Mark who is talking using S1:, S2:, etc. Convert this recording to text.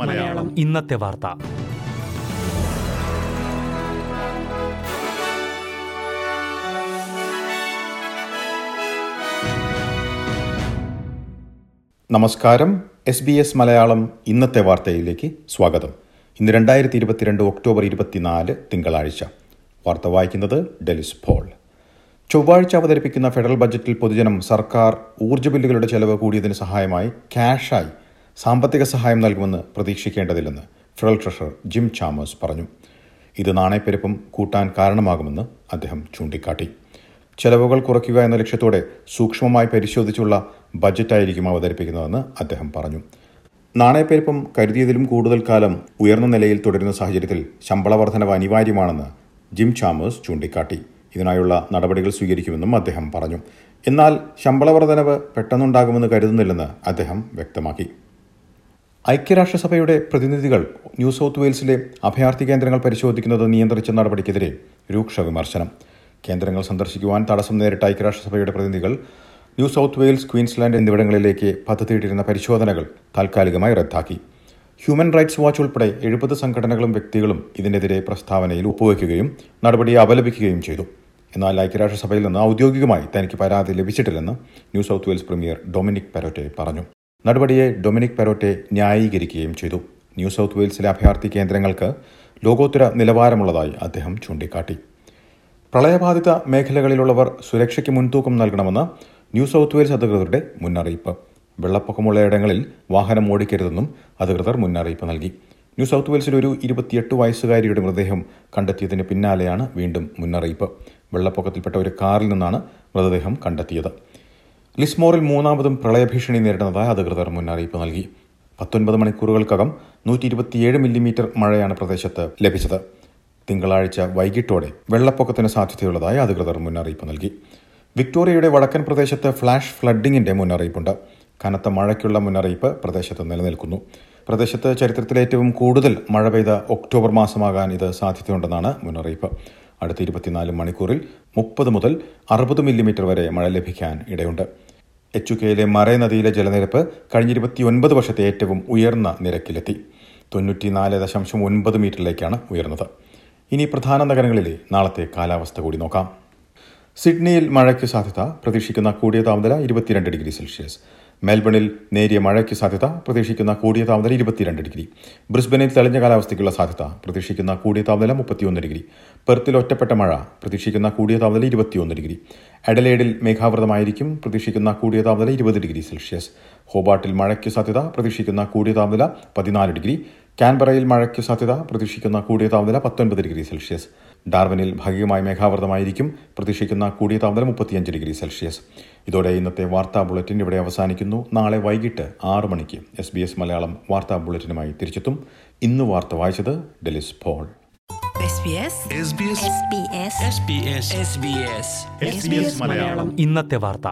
S1: മലയാളം.
S2: ഇന്നത്തെ വാർത്ത.
S3: നമസ്കാരം. എസ് ബി എസ് മലയാളം ഇന്നത്തെ വാർത്തയിലേക്ക് സ്വാഗതം. ഇന്ന് രണ്ടായിരത്തി ഇരുപത്തിരണ്ട് ഒക്ടോബർ ഇരുപത്തിനാല് തിങ്കളാഴ്ച. വാർത്ത വായിക്കുന്നത് ഡെലിസ് പോൾ. ചൊവ്വാഴ്ച അവതരിപ്പിക്കുന്ന ഫെഡറൽ ബജറ്റിൽ പൊതുജനം സർക്കാർ ഊർജ ബില്ലുകളുടെ ചെലവ് കൂടിയതിന് സഹായമായി ക്യാഷായി സാമ്പത്തിക സഹായം നൽകുമെന്ന് പ്രതീക്ഷിക്കേണ്ടതില്ലെന്ന് ഫെഡറൽ ട്രഷറർ ജിം ചാമേഴ്സ് പറഞ്ഞു. ഇത് നാണയപ്പെരുപ്പം കൂട്ടാൻ കാരണമാകുമെന്ന് അദ്ദേഹം ചൂണ്ടിക്കാട്ടി. ചെലവുകൾ കുറയ്ക്കുക എന്ന ലക്ഷ്യത്തോടെ സൂക്ഷ്മമായി പരിശോധിച്ചുള്ള ബജറ്റായിരിക്കും അവതരിപ്പിക്കുന്നതെന്ന് അദ്ദേഹം പറഞ്ഞു. നാണയപ്പെരുപ്പം കരുതിയതിലും കൂടുതൽ കാലം ഉയർന്ന നിലയിൽ തുടരുന്ന സാഹചര്യത്തിൽ ശമ്പള വർധനവ് അനിവാര്യമാണെന്ന് ജിം ചാമേഴ്സ് ചൂണ്ടിക്കാട്ടി. ഇതിനായുള്ള നടപടികൾ സ്വീകരിക്കുമെന്നും അദ്ദേഹം പറഞ്ഞു. എന്നാൽ ശമ്പള വർധനവ് പെട്ടെന്നുണ്ടാകുമെന്ന് കരുതുന്നില്ലെന്ന് അദ്ദേഹം വ്യക്തമാക്കി. ഐക്യരാഷ്ട്രസഭയുടെ പ്രതിനിധികൾ ന്യൂ സൗത്ത് വെയിൽസിലെ അഭയാർത്ഥി കേന്ദ്രങ്ങൾ പരിശോധിക്കുന്നത് നിയന്ത്രിച്ച നടപടിക്കെതിരെ രൂക്ഷ വിമർശനം. കേന്ദ്രങ്ങൾ സന്ദർശിക്കുവാൻ തടസ്സം നേരിട്ട ഐക്യരാഷ്ട്രസഭയുടെ പ്രതിനിധികൾ ന്യൂ സൗത്ത് വെയിൽസ് ക്വീൻസ്ലാൻഡ് എന്നിവിടങ്ങളിലേക്ക് പദ്ധതിയിട്ടിരുന്ന പരിശോധനകൾ താൽക്കാലികമായി റദ്ദാക്കി. ഹ്യൂമൻ റൈറ്റ്സ് വാച്ച് ഉൾപ്പെടെ എഴുപത് സംഘടനകളും വ്യക്തികളും ഇതിനെതിരെ പ്രസ്താവനയിൽ ഒപ്പുവയ്ക്കുകയും നടപടി അപലപിക്കുകയും ചെയ്തു. എന്നാൽ ഐക്യരാഷ്ട്രസഭയിൽ നിന്ന് ഔദ്യോഗികമായി തനിക്ക് പരാതി ലഭിച്ചിട്ടില്ലെന്ന് New South Wales premier Dominic Perrottet പറഞ്ഞു. നടപടിയെ ഡൊമിനിക് പെരോറ്റെ ന്യായീകരിക്കുകയും ചെയ്തു. ന്യൂ സൗത്ത് വെയിൽസിലെ അഭയാർത്ഥി കേന്ദ്രങ്ങൾക്ക് ലോകോത്തര നിലവാരമുള്ളതായി അദ്ദേഹം ചൂണ്ടിക്കാട്ടി. പ്രളയബാധിത മേഖലകളിലുള്ളവർ സുരക്ഷയ്ക്ക് മുൻതൂക്കം നൽകണമെന്ന് ന്യൂ സൗത്ത് വെയിൽസ് അധികൃതരുടെ മുന്നറിയിപ്പ്. വെള്ളപ്പൊക്കമുള്ള ഇടങ്ങളിൽ വാഹനം ഓടിക്കരുതെന്നും അധികൃതർ മുന്നറിയിപ്പ് നൽകി. ന്യൂ സൗത്ത് വെയിൽസിൽ ഒരു ഇരുപത്തിയെട്ട് വയസ്സുകാരിയുടെ മൃതദേഹം കണ്ടെത്തിയതിന് പിന്നാലെയാണ് വീണ്ടും മുന്നറിയിപ്പ്. വെള്ളപ്പൊക്കത്തിൽപ്പെട്ട ഒരു കാറിൽ നിന്നാണ് മൃതദേഹം കണ്ടെത്തിയത്. ലിസ്മോറിൽ മൂന്നാമതും പ്രളയഭീഷണി നേരിടുന്നതായി അധികൃതർ മുന്നറിയിപ്പ് നൽകി. പത്തൊൻപത് മണിക്കൂറുകൾക്കകം നൂറ്റി ഇരുപത്തിയേഴ് മില്ലിമീറ്റർ മഴയാണ് പ്രദേശത്ത് ലഭിച്ചത്. തിങ്കളാഴ്ച വൈകിട്ടോടെ വെള്ളപ്പൊക്കത്തിന് സാധ്യതയുള്ളതായി അധികൃതർ മുന്നറിയിപ്പ് നൽകി. വിക്ടോറിയയുടെ വടക്കൻ പ്രദേശത്ത് ഫ്ലാഷ് ഫ്ലഡിംഗിന്റെ മുന്നറിയിപ്പുണ്ട്. കനത്ത മഴയ്ക്കുള്ള മുന്നറിയിപ്പ് പ്രദേശത്ത് നിലനിൽക്കുന്നു. പ്രദേശത്ത് ചരിത്രത്തിലെ ഏറ്റവും കൂടുതൽ മഴ പെയ്ത ഒക്ടോബർ മാസമാകാൻ ഇത് സാധ്യതയുണ്ടെന്നാണ് മുന്നറിയിപ്പ്. അടുത്ത ഇരുപത്തിനാല് മണിക്കൂറിൽ മുപ്പത് മുതൽ അറുപത് മില്ലിമീറ്റർ വരെ മഴ ലഭിക്കാൻ ഇടയുണ്ട്. എച്ച് കെയിലെ മറൈ നദിയിലെ ജലനിരപ്പ് കഴിഞ്ഞ ഇരുപത്തിയൊൻപത് വർഷത്തെ ഏറ്റവും ഉയർന്ന നിരക്കിലെത്തി. തൊണ്ണൂറ്റിനാല് ദശാംശം ഒൻപത് മീറ്ററിലേക്കാണ് ഉയർന്നത്. ഇനി പ്രധാന നഗരങ്ങളിലെ നാളത്തെ കാലാവസ്ഥ കൂടി നോക്കാം. സിഡ്നിയിൽ മഴയ്ക്ക് സാധ്യത പ്രതീക്ഷിക്കുന്ന കൂടിയ താപനില ഇരുപത്തിരണ്ട് ഡിഗ്രി സെൽഷ്യസ്. മെൽബണിൽ നേരിയ മഴയ്ക്ക് സാധ്യത പ്രതീക്ഷിക്കുന്ന കൂടിയ താപനില ഇരുപത്തിരണ്ട് ഡിഗ്രി. ബ്രിസ്ബനിൽ തെളിഞ്ഞ കാലാവസ്ഥയ്ക്കുള്ള സാധ്യത പ്രതീക്ഷിക്കുന്ന കൂടിയ താപനില മുപ്പത്തിയൊന്ന് ഡിഗ്രി. പെർത്തിൽ ഒറ്റപ്പെട്ട മഴ പ്രതീക്ഷിക്കുന്ന കൂടിയ താപനില ഇരുപത്തിയൊന്ന് ഡിഗ്രി. എഡലേഡിൽ മേഘാവൃതമായിരിക്കും പ്രതീക്ഷിക്കുന്ന കൂടിയ താപനില ഇരുപത് ഡിഗ്രി സെൽഷ്യസ്. ഹോബാട്ടിൽ മഴയ്ക്ക് സാധ്യത പ്രതീക്ഷിക്കുന്ന കൂടിയ താപനില പതിനാല് ഡിഗ്രി. കാൻബറയിൽ മഴയ്ക്ക് സാധ്യത പ്രതീക്ഷിക്കുന്ന കൂടിയ താപനില പത്തൊൻപത് ഡിഗ്രി സെൽഷ്യസ്. ഡാർവനിൽ ഭാഗികമായി മേഘാവൃതമായിരിക്കും പ്രതീക്ഷിക്കുന്ന കൂടിയ താപനില മുപ്പത്തിയഞ്ച് ഡിഗ്രി സെൽഷ്യസ്. ഇതോടെ ഇന്നത്തെ വാർത്താ ബുള്ളറ്റിൻ ഇവിടെ അവസാനിക്കുന്നു. നാളെ വൈകിട്ട് ആറ് മണിക്ക് എസ് ബി എസ് മലയാളം വാർത്താ ബുള്ളറ്റിനുമായി തിരിച്ചെത്തും. ഇന്ന് വാർത്ത വായിച്ചത് ഡെലിസ് ഫോൾ
S1: മലയാളം.
S2: ഇന്നത്തെ വാർത്ത.